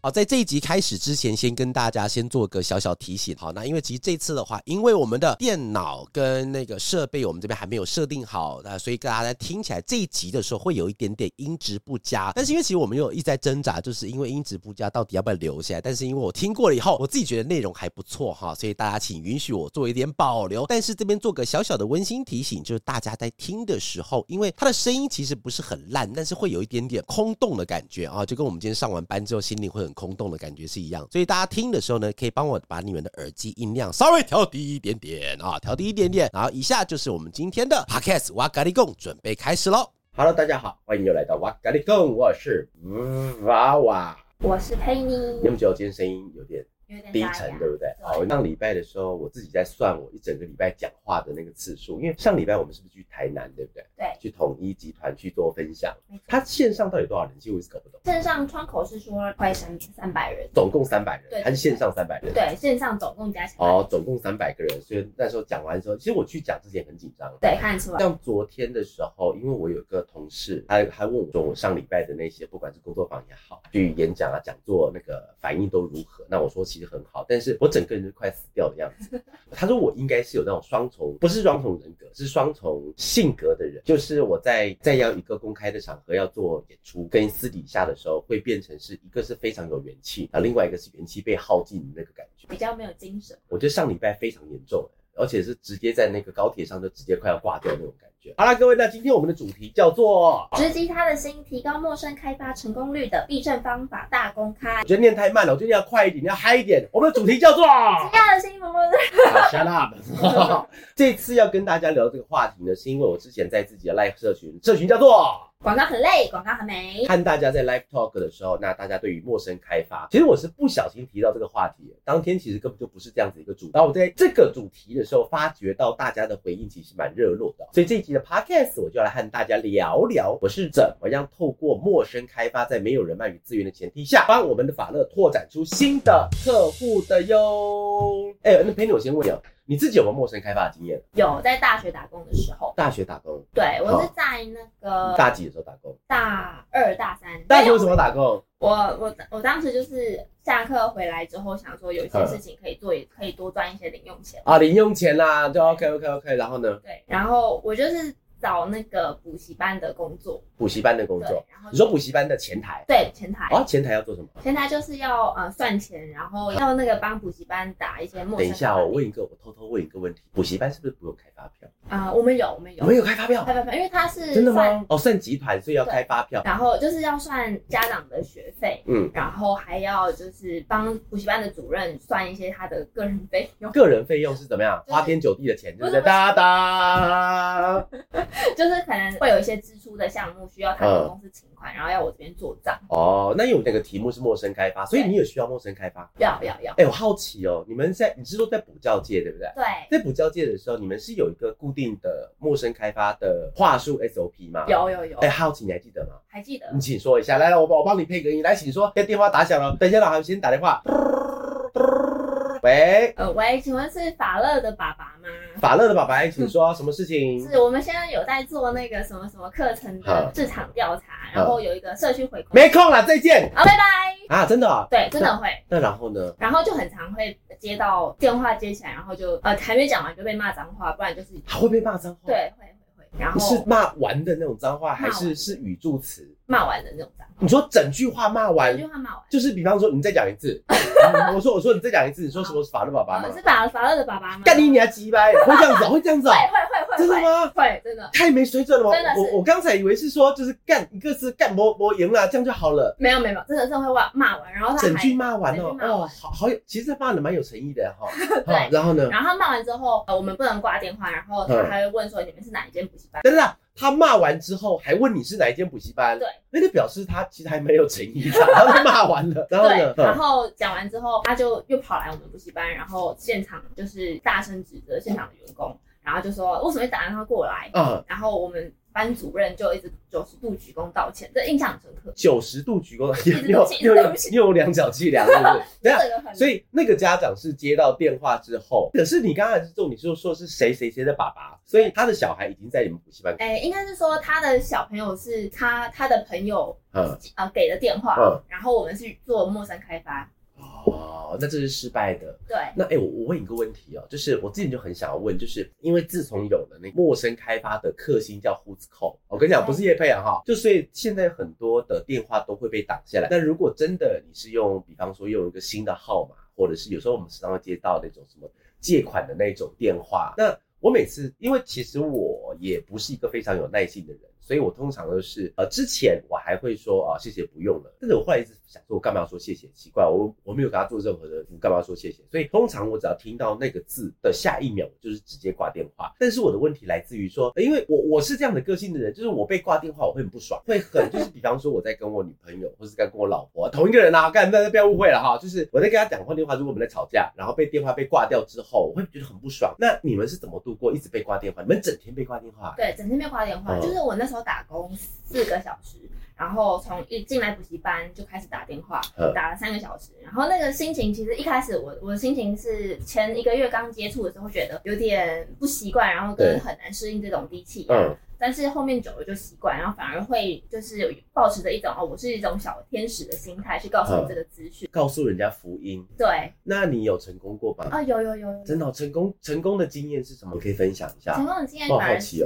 好，在这一集开始之前，先跟大家先做个小小提醒。好，那因为其实这次的话，因为我们的电脑跟那个设备，我们这边还没有设定好，那所以大家在听起来这一集的时候会有一点点音质不佳。但是因为其实我们有一直在挣扎，就是因为音质不佳，到底要不要留下来？但是因为我听过了以后，我自己觉得内容还不错哈，所以大家请允许我做一点保留。但是这边做个小小的温馨提醒，就是大家在听的时候，因为它的声音其实不是很烂，但是会有一点点空洞的感觉啊，就跟我们今天上完班之后心里会很空洞的感觉是一样，所以大家听的时候呢，可以帮我把你们的耳机音量稍微调低一点点啊，调低一点点。然后以下就是我们今天的 Podcast 哇咖喱贡，准备开始喽。Hello，大家好，欢迎又来到哇咖喱贡，我是娃娃，我是佩妮。你们觉得我今天声音有点？低沉，对不对？好，上礼拜的时候，我自己在算我一整个礼拜讲话的那个次数，因为上礼拜我们是不是去台南，对不对？对，去统一集团去做分享。他线上到底多少人？其实我是搞不懂。线上窗口是说快三三百人，总共三百人，还是线上三百人？对，线上总共加起来哦，总共三百个人。所以那时候讲完的时候，其实我去讲之前很紧张。对，看得出来。像昨天的时候，因为我有个同事，他还问我说，我上礼拜的那些，不管是工作坊也好，去演讲啊、讲座那个反应都如何？那我说其实很好，但是。我整个人就快死掉的样子。他说我应该是有那种双重，不是双重人格，是双重性格的人。就是我在在要一个公开的场合要做演出，跟私底下的时候会变成是一个是非常有元气，啊，另外一个是元气被耗尽的那个感觉，比较没有精神。我觉得上礼拜非常严重，而且是直接在那个高铁上就直接快要挂掉那种感觉。好啦，各位，那今天我们的主题叫做直击他的心，提高陌生开发成功率的必胜方法大公开。我觉得念太慢了，我最近要快一点，你要嗨一点。我们的主题叫做直击他的心，萌萌的。Shut up！这次要跟大家聊这个话题呢，是因为我之前在自己的 Live 社群，社群叫做。广告很累，广告很美。和大家在 live talk 的时候，那大家对于陌生开发，其实我是不小心提到这个话题。当天其实根本就不是这样子一个主题。然后我在这个主题的时候，发觉到大家的回应其实蛮热络的。所以这一集的 podcast 我就要来和大家聊聊，我是怎么样透过陌生开发，在没有人脉与资源的前提下，帮我们的法乐拓展出新的客户的哟。哎，那佩妮，我先问你哦。你自己有没有陌生开发的经验？有，在大学打工的时候。大学打工？对，我是在那个大几的时候打工？大二、大三。大学为什么打工？我我我当时就是下课回来之后，想说有一些事情可以做，也可以多赚一些零用钱。啊，零用钱啦，就 OK OK OK。然后呢？对，然后我就是。找那个补习班的工作，补习班的工作，然后你说补习班的前台，对前台哦，前台要做什么？前台就是要呃算钱，然后要那个帮补习班打一些陌生。等一下，我问一个，我偷偷问一个问题，补习班是不是不用开发票？啊，我们有，我们有，我们有开发票，开发票，因为他是真的吗？哦，算集团，所以要开发票，然后就是要算家长的学费，嗯，然后还要就是帮补习班的主任算一些他的个人费用。个人费用是怎么样？花天酒地的钱，就是哒哒，就是可能。会有一些支出的项目需要他们公司请款，嗯、然后要我这边做账。哦，那因为那个题目是陌生开发，所以你也需要陌生开发？要要要。哎、欸，我好奇哦，你们在你是说在补教界对不对？对，在补教界的时候，你们是有一个固定的陌生开发的话术 SOP 吗？有有有。哎、欸，好奇你还记得吗？还记得。你请说一下，来来，我帮我帮你配个音，来，请说。电话打响了，等一下，老韩先打电话。喂，呃，喂，请问是法乐的爸爸吗？法乐的爸爸，请说什么事情？是我们现在有在做那个什么什么课程的市场调查，然后有一个社区回馈。没空了，再见。好，拜拜。啊，真的啊？对，真的会。那然后呢？然后就很常会接到电话接起来，然后就呃还没讲完就被骂脏话，不然就是还会被骂脏话。对，会会会。然后是骂完的那种脏话，还是是语助词？骂完的那种脏话。你说整句话骂完，整句话骂完，就是比方说你再讲一次。我说我说你再讲一次，你说什么是法乐爸爸吗？是法法乐的爸爸吗？干你你还鸡掰，会这样子，会这样子啊？会会会会，真的吗？会真的。太没水准了吗？真的。我我刚才以为是说就是干一个是干磨磨赢了，这样就好了。没有没有，真的是会骂骂完，然后他整句骂完哦，哦，好好有，其实他骂的蛮有诚意的哈。对，然后呢？然后他骂完之后，呃，我们不能挂电话，然后他还会问说你们是哪一间补习班？真的。他骂完之后还问你是哪一间补习班？对，那就表示他其实还没有诚意。然后他骂完了，然后呢？然后讲完之后，他就又跑来我们补习班，然后现场就是大声指责现场的员工。然后就说为什么会打电话过来？嗯，然后我们。班主任就一直九十度鞠躬道歉，这印象很深刻。九十度鞠躬，又又又又两脚气量，对不对？对啊。所以那个家长是接到电话之后，可是你刚才是重点就说是谁谁谁的爸爸，所以他的小孩已经在你们补习班。哎、欸，应该是说他的小朋友是他他的朋友呃给的电话，嗯、然后我们是做陌生开发。哦，那这是失败的。对，那哎、欸，我我问你个问题哦，就是我之前就很想要问，就是因为自从有了那个陌生开发的克星叫 Who's Call，我跟你讲不是叶佩啊哈，就所以现在很多的电话都会被挡下来。那如果真的你是用，比方说用一个新的号码，或者是有时候我们时常会接到那种什么借款的那种电话，那我每次因为其实我也不是一个非常有耐心的人。所以我通常都是，呃，之前我还会说啊，谢谢不用了。但是我后来一直想说，我干嘛要说谢谢？奇怪，我我没有给他做任何的，我干嘛要说谢谢？所以通常我只要听到那个字的下一秒，我就是直接挂电话。但是我的问题来自于说，因为我我是这样的个性的人，就是我被挂电话我会很不爽，会很就是比方说我在跟我女朋友，或是在跟我老婆同一个人啊，干大家不要误会了哈，就是我在跟他讲话电话，如果我们在吵架，然后被电话被挂掉之后，我会觉得很不爽。那你们是怎么度过一直被挂电话？你们整天被挂电话？对，整天被挂电话，嗯、就是我那时候打工。四个小时，然后从一进来补习班就开始打电话，打了三个小时，然后那个心情其实一开始我我的心情是前一个月刚接触的时候觉得有点不习惯，然后跟很难适应这种低气压。但是后面久了就习惯，然后反而会就是保持着一种哦，我是一种小天使的心态去告诉你这个资讯，告诉人家福音。对，那你有成功过吗？啊，有有有，有，真的、哦、成功成功的经验是什么？可以分享一下。成功的经验反而是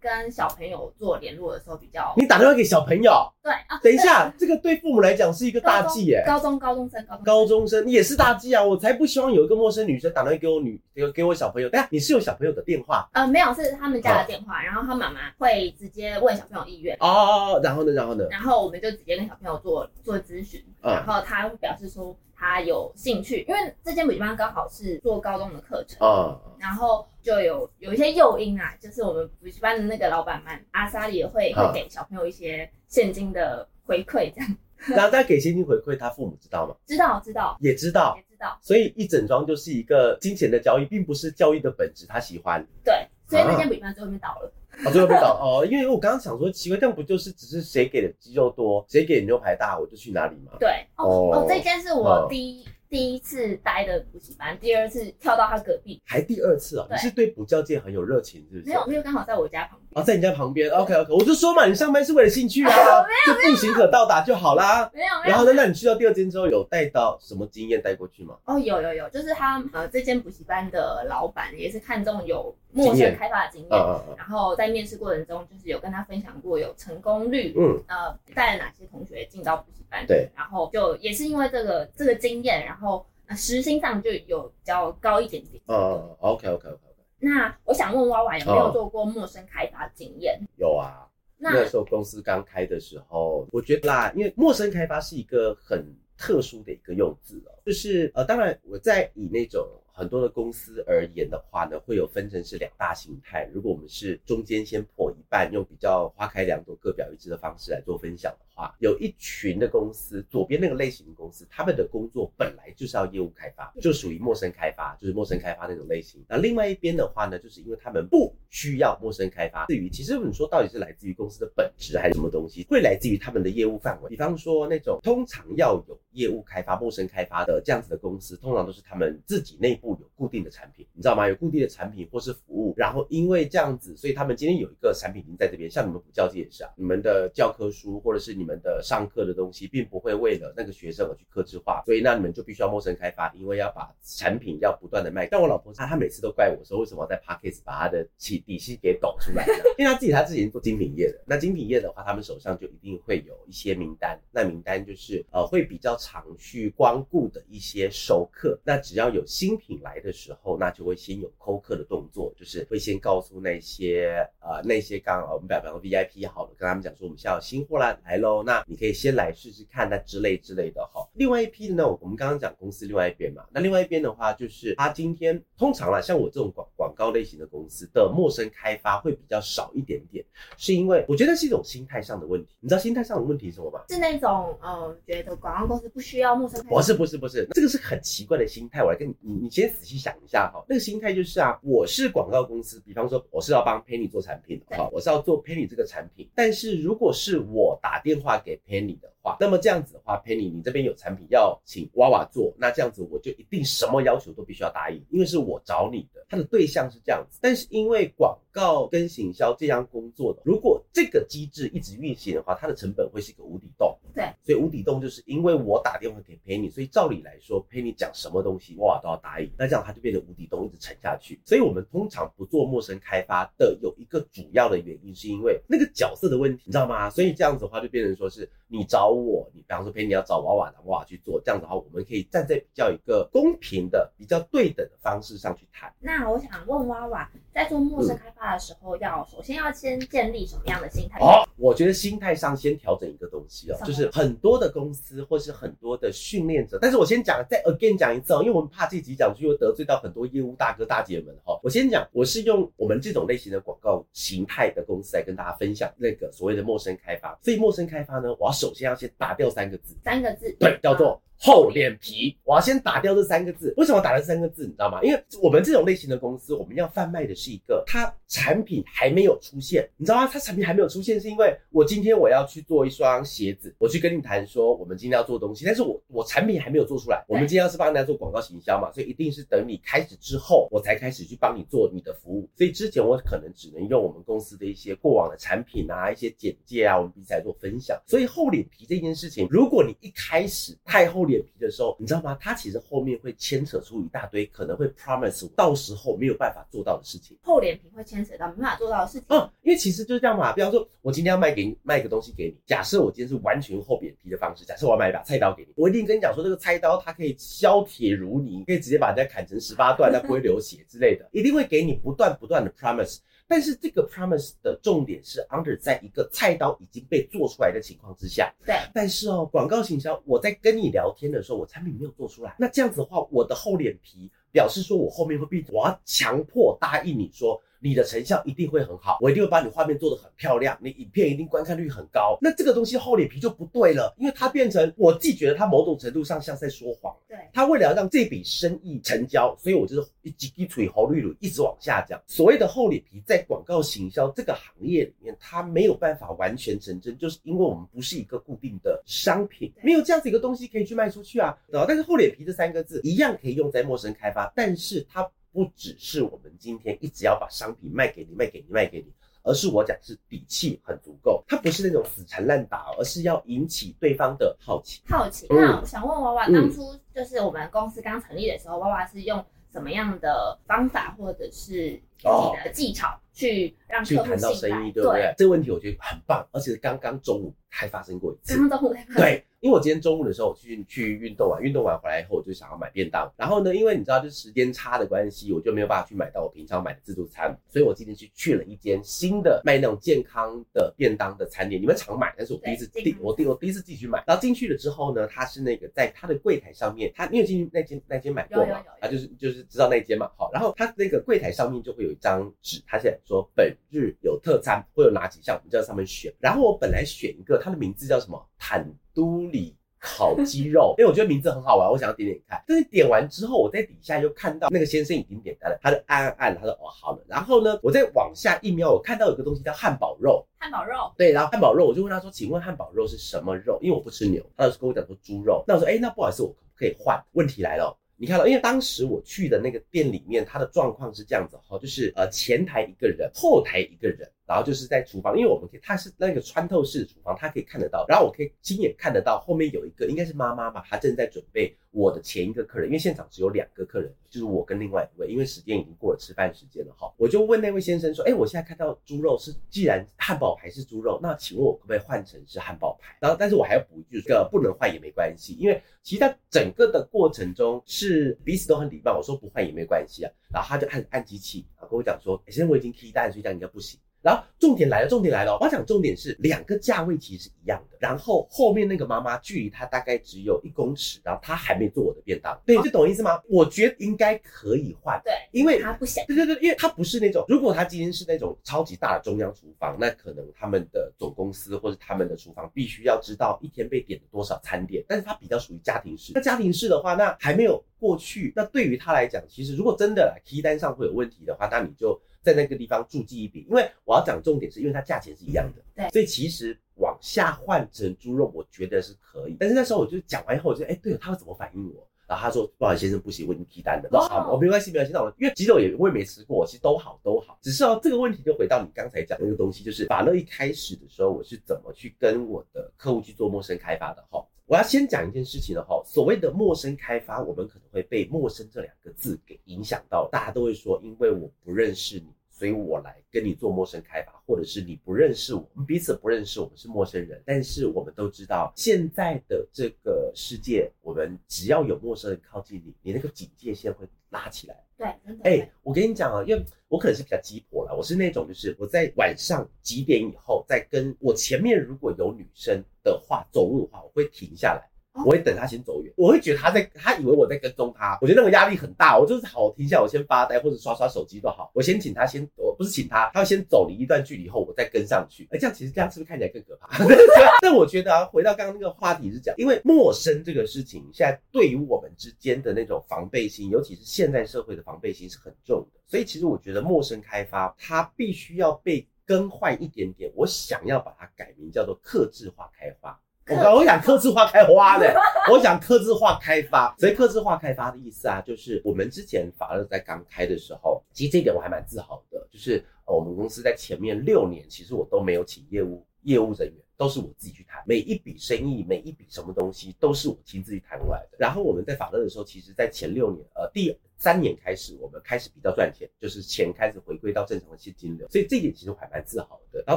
跟小朋友做联络的时候比较。你打电话给小朋友？对啊。等一下，这个对父母来讲是一个大忌耶。高中高中生高中高中生也是大忌啊！我才不希望有一个陌生女生打电话给我女给给我小朋友。等下你是有小朋友的电话？呃，没有，是他们家的电话，然后他妈妈会直接。问小朋友意愿哦，然后呢，然后呢？然后我们就直接跟小朋友做做咨询，嗯、然后他会表示说他有兴趣，因为这间补习班刚好是做高中的课程，嗯，然后就有有一些诱因啊，就是我们补习班的那个老板们阿莎也会、嗯、会给小朋友一些现金的回馈，这样。那他给现金回馈，他父母知道吗？知道，知道，也知道，也知道。所以一整桩就是一个金钱的交易，并不是教育的本质，他喜欢。对，所以那间补习班最后面倒了。哦，最后被倒哦，因为我刚刚想说，奇怪，这样不就是只是谁给的鸡肉多，谁给的牛排大，我就去哪里吗？对，哦哦，哦，这间是我第一。嗯第一次待的补习班，第二次跳到他隔壁，还第二次啊？你是对补教界很有热情，是不是？没有，没有，刚好在我家旁在你家旁边，OK OK，我就说嘛，你上班是为了兴趣啊，就步行可到达就好啦。没有，没有。然后呢，那你去到第二间之后，有带到什么经验带过去吗？哦，有有有，就是他呃，这间补习班的老板也是看中有陌生开发的经验，经然后在面试过程中，就是有跟他分享过有成功率，嗯，呃，带了哪些同学进到补习班，对，然后就也是因为这个这个经验，然后。时薪上就有比较高一点点。嗯、OK OK OK。那我想问娃娃有没有做过陌生开发经验？有啊，那，那时候公司刚开的时候，我觉得啦，因为陌生开发是一个很特殊的一个用字哦，就是呃，当然我在以那种。很多的公司而言的话呢，会有分成是两大形态。如果我们是中间先破一半，用比较花开两朵各表一枝的方式来做分享的话，有一群的公司，左边那个类型的公司，他们的工作本来就是要业务开发，就属于陌生开发，就是陌生开发那种类型。那另外一边的话呢，就是因为他们不需要陌生开发。至于其实你说到底是来自于公司的本质还是什么东西，会来自于他们的业务范围。比方说那种通常要有业务开发、陌生开发的这样子的公司，通常都是他们自己内部。有固定的产品，你知道吗？有固定的产品或是服务，然后因为这样子，所以他们今天有一个产品已经在这边。像你们补教界也是啊，你们的教科书或者是你们的上课的东西，并不会为了那个学生而去客制化，所以那你们就必须要陌生开发，因为要把产品要不断的卖。但我老婆她她每次都怪我说，为什么要在 Podcast 把她的起底薪给抖出来呢？因为她自己她自己做精品业的，那精品业的话，他们手上就一定会有一些名单，那名单就是呃会比较常去光顾的一些熟客，那只要有新品来的时候，那就会先有扣客的动作，就是会先告诉那些呃那些刚好我们比方说 VIP 好了，跟他们讲说我们现在有新货啦来喽，那你可以先来试试看，那之类之类的哈。另外一批的呢，我们刚刚讲公司另外一边嘛，那另外一边的话就是他今天通常啦，像我这种广广告类型的公司的陌生开发会比较少一点点，是因为我觉得是一种心态上的问题。你知道心态上的问题是什么吗？是那种呃，觉得广告公司不需要陌生开发。不是不是不是，这个是很奇怪的心态。我来跟你，你你先仔细想一下哈。那个心态就是啊，我是广告公司，比方说我是要帮 Penny 做产品，好，我是要做 Penny 这个产品。但是如果是我打电话给 Penny 的话，那么这样子的话，Penny 你这边有产品要请娃娃做，那这样子我就一定什么要求都必须要答应，因为是我找你的，他的对象是这样子。但是因为广告跟行销这样工作的，如果这个机制一直运行的话，它的成本会是一个无底洞。对，所以无底洞就是因为我打电话给 Penny，所以照理来说，Penny 讲什么东西哇都要答应，那这样它就变成无底洞，一直沉下去。所以我们通常不做陌生开发的有一个主要的原因，是因为那个角色的问题，你知道吗？所以这样子的话就变成说是你找我，你比方说 Penny 要找娃娃的娃娃去做，这样子的话我们可以站在比较一个公平的、比较对等的方式上去谈。那我想问娃娃，在做陌生开发的时候，要首先要先建立什么样的心态？哦，我觉得心态上先调整一个东西哦，就是很多的公司或是很多的训练者，但是我先讲，再 again 讲一次哦，因为我们怕这集讲出去会得罪到很多业务大哥大姐们哈。我先讲，我是用我们这种类型的广告形态的公司来跟大家分享那个所谓的陌生开发。所以陌生开发呢，我要首先要先打掉三个字，三个字，对，叫做。厚脸皮，我要先打掉这三个字。为什么打这三个字？你知道吗？因为我们这种类型的公司，我们要贩卖的是一个，它产品还没有出现。你知道吗？它产品还没有出现，是因为我今天我要去做一双鞋子，我去跟你谈说，我们今天要做东西，但是我我产品还没有做出来。我们今天要是帮大家做广告行销嘛，所以一定是等你开始之后，我才开始去帮你做你的服务。所以之前我可能只能用我们公司的一些过往的产品啊，一些简介啊，我们彼此来做分享。所以厚脸皮这件事情，如果你一开始太厚脸皮的时候，你知道吗？它其实后面会牵扯出一大堆可能会 promise 到时候没有办法做到的事情。厚脸皮会牵扯到没办法做到的事情。嗯，因为其实就是这样嘛。比方说，我今天要卖给你卖个东西给你，假设我今天是完全厚脸皮的方式，假设我要买一把菜刀给你，我一定跟你讲说，这个菜刀它可以削铁如泥，可以直接把人家砍成十八段，它不会流血之类的，一定会给你不断不断的 promise。但是这个 promise 的重点是 under 在一个菜刀已经被做出来的情况之下。对。但是哦，广告行销，我在跟你聊天的时候，我产品没有做出来，那这样子的话，我的厚脸皮表示说我后面会被，我要强迫答应你说。你的成效一定会很好，我一定会把你画面做得很漂亮，你影片一定观看率很高。那这个东西厚脸皮就不对了，因为它变成我自己觉得它某种程度上像在说谎。对，他为了要让这笔生意成交，所以我就是一直一锤红绿绿一直往下讲。所谓的厚脸皮，在广告行销这个行业里面，它没有办法完全成真，就是因为我们不是一个固定的商品，没有这样子一个东西可以去卖出去啊。但是厚脸皮这三个字一样可以用在陌生开发，但是它。不只是我们今天一直要把商品卖给你，卖给你，卖给你，而是我讲是底气很足够，它不是那种死缠烂打，而是要引起对方的好奇。好奇，那我想问娃娃，嗯、当初就是我们公司刚成立的时候，娃娃是用什么样的方法或者是自己的技巧去让客户去谈到生意，对不对？对这个问题我觉得很棒，而且是刚刚中午还发生过一次。刚刚中午才发生。对。因为我今天中午的时候我去去运动完，运动完回来以后我就想要买便当，然后呢，因为你知道就是时间差的关系，我就没有办法去买到我平常买的自助餐，所以我今天去去了一间新的卖那种健康的便当的餐点，你们常买，但是我第一次第我第我第一次自己去买，然后进去了之后呢，他是那个在他的柜台上面，他你有进去那间那间买过吗？啊，就是就是知道那间嘛，好，然后他那个柜台上面就会有一张纸，他现在说本日有特餐，会有哪几项，我们就在上面选，然后我本来选一个，它的名字叫什么？坦都里。烤鸡肉，因为我觉得名字很好玩，我想要点点看。但是点完之后，我在底下就看到那个先生已经点单了，他就按按按，他说哦好了。然后呢，我再往下一瞄，我看到有个东西叫汉堡肉。汉堡肉，对，然后汉堡肉，我就问他说，请问汉堡肉是什么肉？因为我不吃牛，他就跟我讲说猪肉。那我说，哎，那不好意思，我可不可以换？问题来了，你看到，因为当时我去的那个店里面，它的状况是这样子哈，就是呃前台一个人，后台一个人。然后就是在厨房，因为我们可以，它是那个穿透式的厨房，它可以看得到。然后我可以亲眼看得到后面有一个，应该是妈妈吧，她正在准备我的前一个客人，因为现场只有两个客人，就是我跟另外一位，因为时间已经过了吃饭时间了哈。我就问那位先生说，哎，我现在看到猪肉是，既然汉堡排是猪肉，那请问我可不可以换成是汉堡排？然后，但是我还要补一句，这个不能换也没关系，因为其实他整个的过程中是彼此都很礼貌，我说不换也没关系啊。然后他就按按机器，然后跟我讲说，先生我已经 key 单，所以这样应该不行。然后重点来了，重点来了，我要讲重点是两个价位其实是一样的。然后后面那个妈妈距离她大概只有一公尺，然后她还没做我的便当，对，就懂意思吗？我觉得应该可以换，对，因为她不想，对对对，因为她不是那种，如果她今天是那种超级大的中央厨房，那可能他们的总公司或者他们的厨房必须要知道一天被点了多少餐点，但是她比较属于家庭式。那家庭式的话，那还没有过去，那对于她来讲，其实如果真的来批单上会有问题的话，那你就。在那个地方注记一笔，因为我要讲重点是因为它价钱是一样的，对，所以其实往下换成猪肉，我觉得是可以。但是那时候我就讲完以后，我就哎，对了，他会怎么反应我？然后他说：“不好意思，先生，不行，我已经提单了。”好，我没关系，没关系。那我因为鸡肉也我也没吃过，其实都好都好。只是哦，这个问题就回到你刚才讲的那个东西，就是法乐一开始的时候，我是怎么去跟我的客户去做陌生开发的？哈，我要先讲一件事情的哈，所谓的陌生开发，我们可能会被“陌生”这两个字给影响到，大家都会说，因为我不认识你。所以我来跟你做陌生开发，或者是你不认识我，我们彼此不认识，我们是陌生人。但是我们都知道，现在的这个世界，我们只要有陌生人靠近你，你那个警戒线会拉起来。对，哎、欸，我跟你讲啊，因为我可能是比较鸡婆了，我是那种就是我在晚上几点以后，再跟我前面如果有女生的话走路的话，我会停下来。我会等他先走远，我会觉得他在，他以为我在跟踪他，我觉得那个压力很大。我就是好，我停下，我先发呆或者刷刷手机都好。我先请他先，我不是请他，他要先走离一段距离后，我再跟上去。哎，这样其实这样是不是看起来更可怕？但我觉得啊，回到刚刚那个话题是讲，因为陌生这个事情，现在对于我们之间的那种防备心，尤其是现代社会的防备心是很重的。所以其实我觉得陌生开发它必须要被更换一点点。我想要把它改名叫做客制化开发。我刚我想客制化开花的，我想客制化开发，所以客制化开发的意思啊，就是我们之前法乐在刚开的时候，其实这一点我还蛮自豪的，就是我们公司在前面六年，其实我都没有请业务业务人员，都是我自己去谈，每一笔生意，每一笔什么东西都是我亲自去谈过来的。然后我们在法乐的时候，其实在前六年，呃，第三年开始，我们开始比较赚钱，就是钱开始回归到正常的现金流，所以这一点其实我还蛮自豪的。然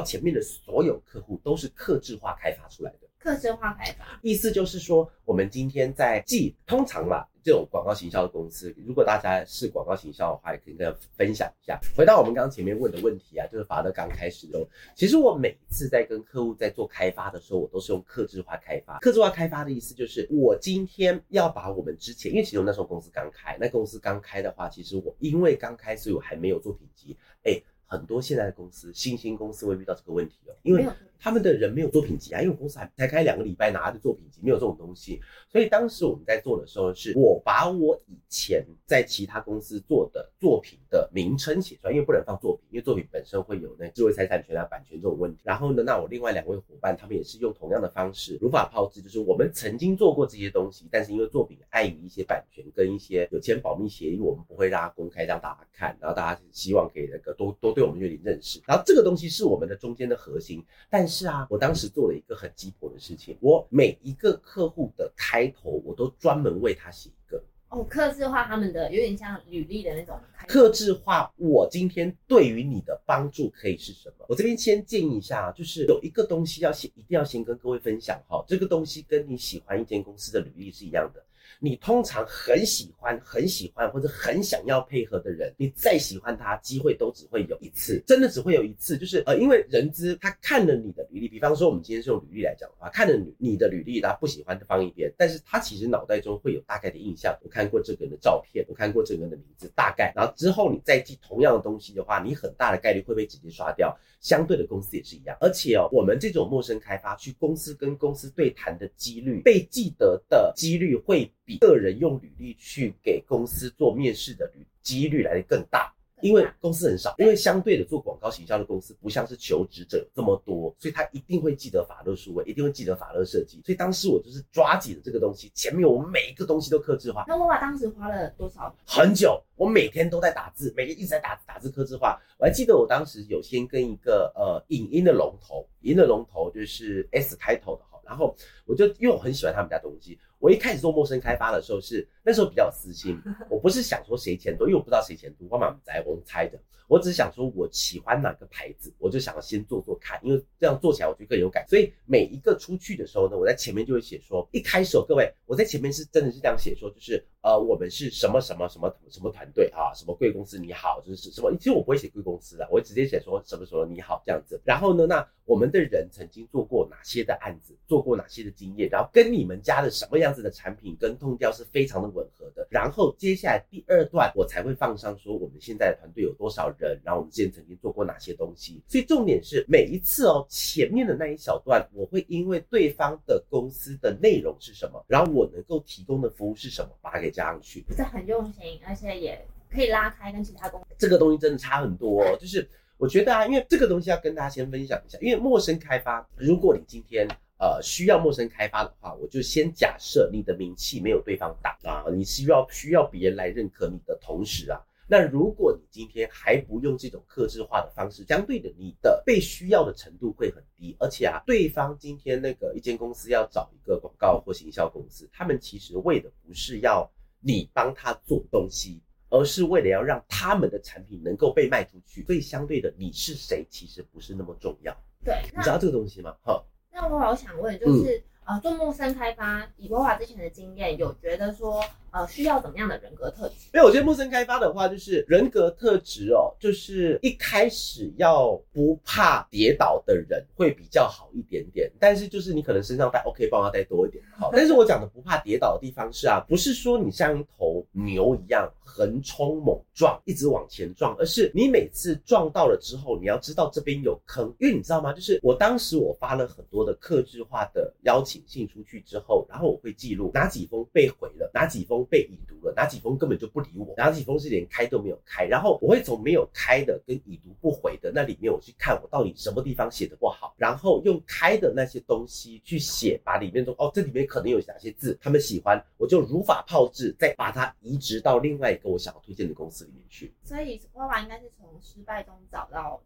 后前面的所有客户都是客制化开发出来的。客制化开发，意思就是说，我们今天在记，通常嘛，这种广告行销的公司，如果大家是广告行销的话，也可以跟分享一下。回到我们刚刚前面问的问题啊，就是法乐刚开始的时候，其实我每一次在跟客户在做开发的时候，我都是用客制化开发。客制化开发的意思就是，我今天要把我们之前，因为其实我那时候公司刚开，那公司刚开的话，其实我因为刚开，所以我还没有做品级，哎。很多现在的公司，新兴公司会遇到这个问题哦，因为他们的人没有作品集啊，因为公司还才开两个礼拜，拿的作品集没有这种东西，所以当时我们在做的时候，是我把我以前在其他公司做的作品的名称写出来，因为不能放作品，因为作品本身会有那智慧财产权啊、版权这种问题。然后呢，那我另外两位伙伴，他们也是用同样的方式，如法炮制，就是我们曾经做过这些东西，但是因为作品碍于一些版权跟一些有签保密协议，我们不会让它公开让大家看，然后大家希望可以那个多多。对我们有点认识，然后这个东西是我们的中间的核心。但是啊，我当时做了一个很鸡婆的事情，我每一个客户的开头，我都专门为他写一个哦，克制化他们的有点像履历的那种。克制化，我今天对于你的帮助可以是什么？我这边先建议一下，就是有一个东西要先，一定要先跟各位分享哈。这个东西跟你喜欢一间公司的履历是一样的。你通常很喜欢、很喜欢或者很想要配合的人，你再喜欢他，机会都只会有一次，真的只会有一次。就是呃，因为人资他看了你的履历，比方说我们今天是用履历来讲的话，看了你你的履历，他不喜欢的放一边，但是他其实脑袋中会有大概的印象。我看过这个人的照片，我看过这个人的名字，大概，然后之后你再记同样的东西的话，你很大的概率会被直接刷掉。相对的公司也是一样，而且哦，我们这种陌生开发去公司跟公司对谈的几率，被记得的几率会比比个人用履历去给公司做面试的率几率来的更大。因为公司很少，因为相对的做广告行销的公司不像是求职者这么多，所以他一定会记得法乐数位，一定会记得法乐设计。所以当时我就是抓紧了这个东西，前面我每一个东西都客制化。那娃娃当时花了多少？很久，我每天都在打字，每天一直在打打字客制化。我还记得我当时有先跟一个呃影音的龙头，影音的龙头就是 S 开头的哈，然后我就因为我很喜欢他们家东西，我一开始做陌生开发的时候是那时候比较有私心，我不是想说谁钱多，因为我不知道谁钱多，我蛮在我猜的。我只是想说我喜欢哪个牌子，我就想要先做做看，因为这样做起来我觉得更有感。所以每一个出去的时候呢，我在前面就会写说，一开始各位，我在前面是真的是这样写说，就是呃，我们是什么什么什么什么团队啊，什么贵公司你好，就是什么，其实我不会写贵公司的，我会直接写说什么什么你好这样子。然后呢，那我们的人曾经做过哪些的案子，做过哪些的经验，然后跟你们家的什么样子的产品跟痛调是非常的吻合的。然后接下来第二段我才会放上说我们现在的团队有多少人，然后我们之前曾经做过哪些东西。所以重点是每一次哦，前面的那一小段我会因为对方的公司的内容是什么，然后我能够提供的服务是什么，把它给加上去。这很用心，而且也可以拉开跟其他公司。这个东西真的差很多哦，就是我觉得啊，因为这个东西要跟大家先分享一下，因为陌生开发，如果你今天。呃，需要陌生开发的话，我就先假设你的名气没有对方大啊，你需要需要别人来认可你的同时啊，那如果你今天还不用这种客制化的方式，相对的你的被需要的程度会很低，而且啊，对方今天那个一间公司要找一个广告或行销公司，他们其实为的不是要你帮他做东西，而是为了要让他们的产品能够被卖出去，所以相对的你是谁其实不是那么重要。对，你知道这个东西吗？哈。那我好想问，就是、嗯、呃，做陌生开发，以波华之前的经验，有觉得说，呃，需要怎么样的人格特质？没有，我觉得陌生开发的话，就是人格特质哦，就是一开始要不怕跌倒的人会比较好一点点。但是就是你可能身上带 OK 帮他带多一点好。但是我讲的不怕跌倒的地方是啊，不是说你像一头牛一样横冲猛撞，一直往前撞，而是你每次撞到了之后，你要知道这边有坑，因为你知道吗？就是我当时我发了很多的克制化的邀请信出去之后，然后我会记录哪几封被回了，哪几封。被已读了，哪几封根本就不理我，哪几封是连开都没有开。然后我会从没有开的跟已读不回的那里面，我去看我到底什么地方写的不好，然后用开的那些东西去写，把里面说哦，这里面可能有哪些字他们喜欢，我就如法炮制，再把它移植到另外一个我想要推荐的公司里面去。所以花娃应该是从失败中找到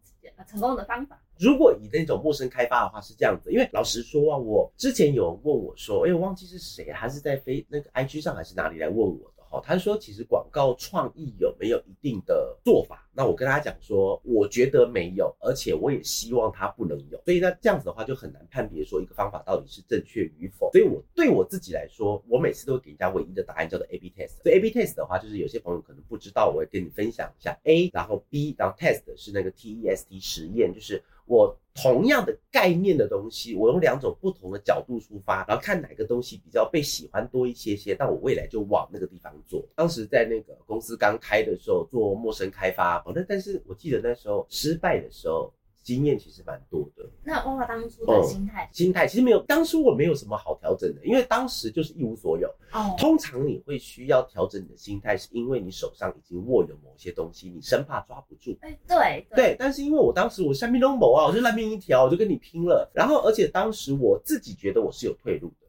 成功的方法。如果以那种陌生开发的话是这样子，因为老实说啊，我之前有人问我说，哎，我忘记是谁，还是在飞那个 IG 上还是哪里来问我的哈，他说其实广告创意有没有一定的做法？那我跟他讲说，我觉得没有，而且我也希望他不能有。所以那这样子的话就很难判别说一个方法到底是正确与否。所以我对我自己来说，我每次都会给人家唯一的答案叫做 A/B test。所以 A/B test 的话，就是有些朋友可能不知道，我会跟你分享一下 A，然后 B，然后 test 是那个 T E S T 实验，就是。我同样的概念的东西，我用两种不同的角度出发，然后看哪个东西比较被喜欢多一些些，但我未来就往那个地方做。当时在那个公司刚开的时候做陌生开发，哦，那但是我记得那时候失败的时候。经验其实蛮多的。那娃娃当初的心态、嗯，心态其实没有，当初我没有什么好调整的，因为当时就是一无所有。哦，通常你会需要调整你的心态，是因为你手上已经握有某些东西，你生怕抓不住。哎，对对，对。但是因为我当时我下面都某啊，我就烂命一条，我就跟你拼了。然后，而且当时我自己觉得我是有退路的。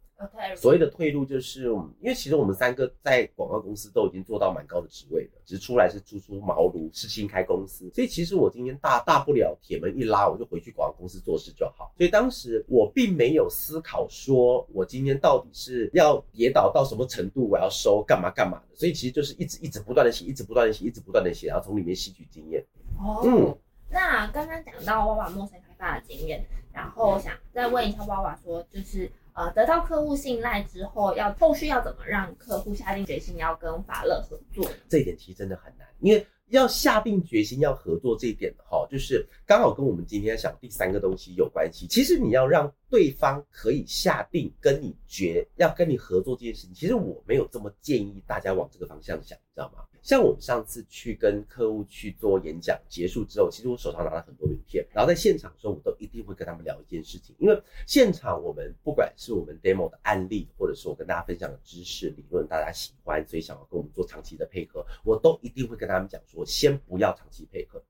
所谓的退路就是，因为其实我们三个在广告公司都已经做到蛮高的职位了，只是出来是初出茅庐，是新开公司，所以其实我今天大大不了铁门一拉，我就回去广告公司做事就好。所以当时我并没有思考说我今天到底是要跌倒到什么程度，我要收干嘛干嘛的。所以其实就是一直一直不断的写，一直不断的写，一直不断的写，然后从里面吸取经验。哦，嗯，那刚刚讲到娃娃陌生开发的经验，然后我想再问一下娃娃说，就是。呃，得到客户信赖之后，要后续要怎么让客户下定决心要跟法乐合作？这一点其实真的很难，因为要下定决心要合作这一点的哈，就是刚好跟我们今天想第三个东西有关系。其实你要让对方可以下定跟你决要跟你合作这件事情，其实我没有这么建议大家往这个方向想，你知道吗？像我们上次去跟客户去做演讲，结束之后，其实我手上拿了很多名片，然后在现场的时候，我都一定会跟他们聊一件事情，因为现场我们不管是我们 demo 的案例，或者是我跟大家分享的知识理论，大家喜欢，所以想要跟我们做长期的配合，我都一定会跟他们讲说，先不要长期配合，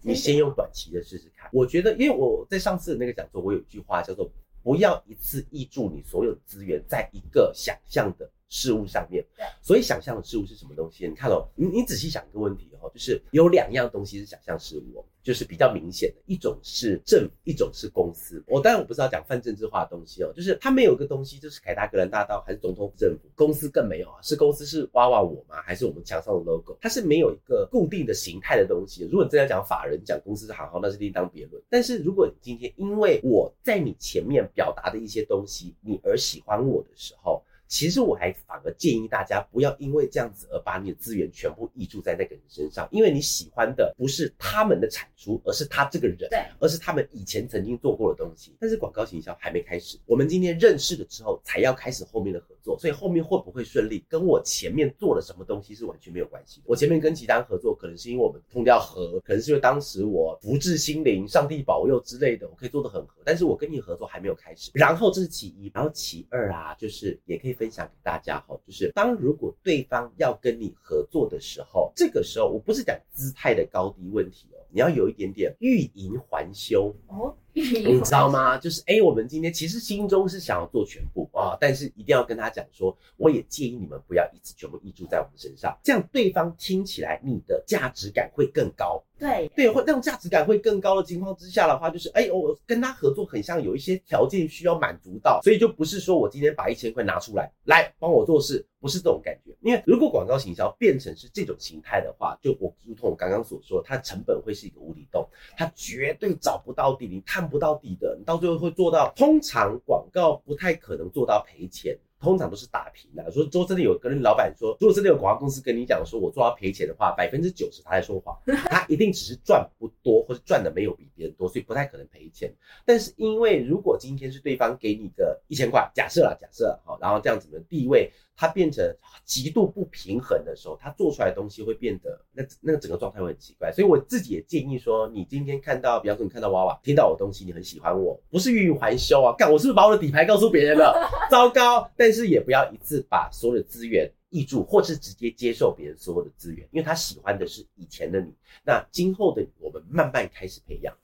你先用短期的试试看。我觉得，因为我在上次的那个讲座，我有一句话叫做，不要一次挹注你所有资源在一个想象的事物上面。对，所以想象的事物是什么东西？你看哦，你你仔细想一个问题哦，就是有两样东西是想象事物哦，就是比较明显的，一种是政府，一种是公司。我当然我不是要讲泛政治化的东西哦，就是它没有一个东西，就是凯达格兰大道还是总统府政府，公司更没有啊，是公司是娃娃我吗？还是我们墙上的 logo？它是没有一个固定的形态的东西。如果你真的要讲法人讲公司是行号，那是另当别论。但是如果你今天因为我在你前面表达的一些东西，你而喜欢我的时候。其实我还反而建议大家不要因为这样子而把你的资源全部溢注在那个人身上，因为你喜欢的不是他们的产出，而是他这个人，对，而是他们以前曾经做过的东西。但是广告行销还没开始，我们今天认识了之后，才要开始后面的合作，所以后面会不会顺利，跟我前面做了什么东西是完全没有关系的。我前面跟其他合作，可能是因为我们通调合，可能是因为当时我福至心灵、上帝保佑之类的，我可以做得很合。但是我跟你合作还没有开始，然后这是其一，然后其二啊，就是也可以分享给大家哈。就是当如果对方要跟你合作的时候，这个时候我不是讲姿态的高低问题哦，你要有一点点欲迎还休哦，你知道吗？就是哎，我们今天其实心中是想要做全部啊，但是一定要跟他讲说，我也建议你们不要一次全部依注在我们身上，这样对方听起来你的价值感会更高。对对，会让价值感会更高的情况之下的话，就是哎，我跟他合作很像有一些条件需要满足到，所以就不是说我今天把一千块拿出来来帮我做事，不是这种感觉。因为如果广告行销变成是这种形态的话，就我如同我刚刚所说，它的成本会是一个无底洞，它绝对找不到底，你探不到底的，你到最后会做到，通常广告不太可能做到赔钱。通常都是打平的。说，说真的，有跟老板说，如果真的有广告公司跟你讲说，我做到赔钱的话，百分之九十他在说谎，他一定只是赚不多，或者赚的没有比别人多，所以不太可能赔钱。但是因为如果今天是对方给你个一千块，假设啦，假设好，然后这样子的地位。它变成极度不平衡的时候，它做出来的东西会变得那那个整个状态会很奇怪。所以我自己也建议说，你今天看到，比方说你看到娃娃，听到我的东西，你很喜欢我，不是欲语还休啊，干我是不是把我的底牌告诉别人了？糟糕！但是也不要一次把所有的资源挹注，或是直接接受别人所有的资源，因为他喜欢的是以前的你，那今后的，我们慢慢开始培养。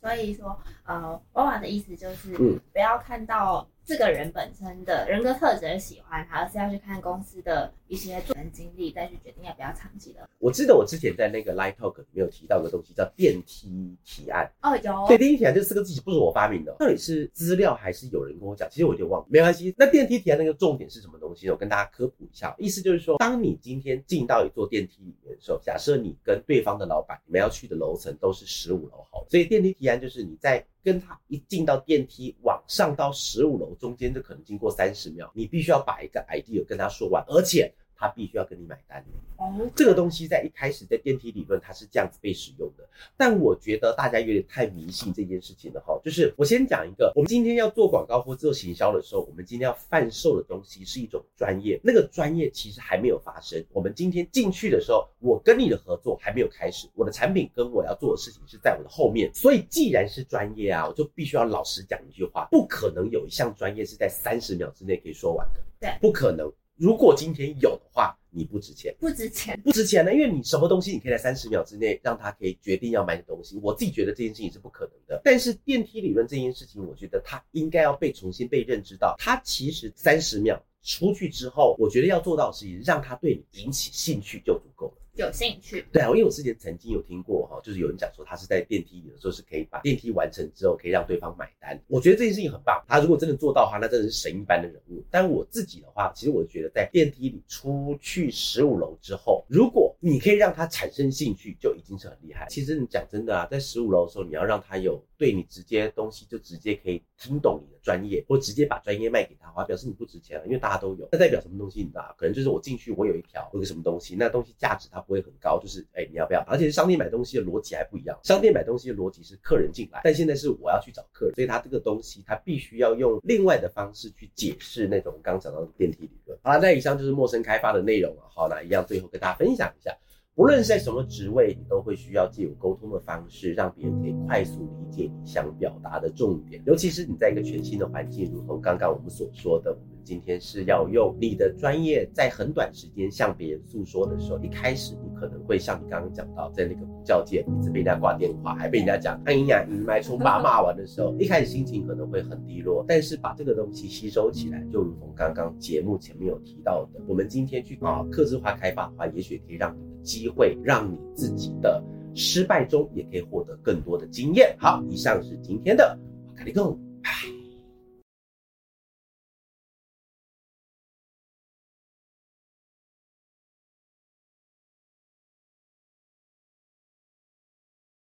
所以说，呃，娃娃的意思就是，嗯，不要看到。这个人本身的人格特质的喜欢他，而是要去看公司的一些个人经历，再去决定要不要长期的。我记得我之前在那个 Live Talk 里面有提到一个东西，叫电梯提案。哦，有。对，电梯提案这四个字不是我发明的，到底是资料还是有人跟我讲？其实我有点忘了，没关系。那电梯提案那个重点是什么东西呢？我跟大家科普一下，意思就是说，当你今天进到一座电梯里面的时候，假设你跟对方的老板，你们要去的楼层都是十五楼好，所以电梯提案就是你在。跟他一进到电梯往上到十五楼中间，就可能经过三十秒，你必须要把一个 idea 跟他说完，而且。他必须要跟你买单。哦，这个东西在一开始在电梯理论它是这样子被使用的，但我觉得大家有点太迷信这件事情了哈。就是我先讲一个，我们今天要做广告或做行销的时候，我们今天要贩售的东西是一种专业，那个专业其实还没有发生。我们今天进去的时候，我跟你的合作还没有开始，我的产品跟我要做的事情是在我的后面。所以既然是专业啊，我就必须要老实讲一句话，不可能有一项专业是在三十秒之内可以说完的。对，不可能。如果今天有的话，你不值钱，不值钱，不值钱呢？因为你什么东西，你可以在三十秒之内让他可以决定要买的东西。我自己觉得这件事情是不可能的。但是电梯理论这件事情，我觉得它应该要被重新被认知到。它其实三十秒出去之后，我觉得要做到的事情，让他对你引起兴趣就足够了。有兴趣，对啊，因为我之前曾经有听过哈，就是有人讲说他是在电梯里的时候是可以把电梯完成之后可以让对方买单。我觉得这件事情很棒，他如果真的做到的话，那真的是神一般的人物。但我自己的话，其实我觉得在电梯里出去十五楼之后，如果你可以让他产生兴趣，就已经是很厉害。其实你讲真的啊，在十五楼的时候，你要让他有对你直接东西就直接可以听懂你的专业，或直接把专业卖给他的话，表示你不值钱了，因为大家都有。那代表什么东西？你知道，可能就是我进去，我有一条有个什么东西，那东西价值它不会很高，就是。哎、你要不要？而且商店买东西的逻辑还不一样。商店买东西的逻辑是客人进来，但现在是我要去找客人，所以他这个东西他必须要用另外的方式去解释那种刚讲到的电梯理论。好了，那以上就是陌生开发的内容了。好，那一样最后跟大家分享一下，不论是在什么职位，你都会需要借由沟通的方式，让别人可以快速理解你想表达的重点。尤其是你在一个全新的环境，如同刚刚我们所说的。今天是要用你的专业，在很短时间向别人诉说的时候，一开始你可能会像你刚刚讲到，在那个补教界一直被人家挂电话，还被人家讲哎呀，你买从爸骂完的时候，一开始心情可能会很低落，但是把这个东西吸收起来，就如同刚刚节目前面有提到的，我们今天去啊客制化开发的话，也许可以让你的机会，让你自己的失败中也可以获得更多的经验。好，以上是今天的卡利贡。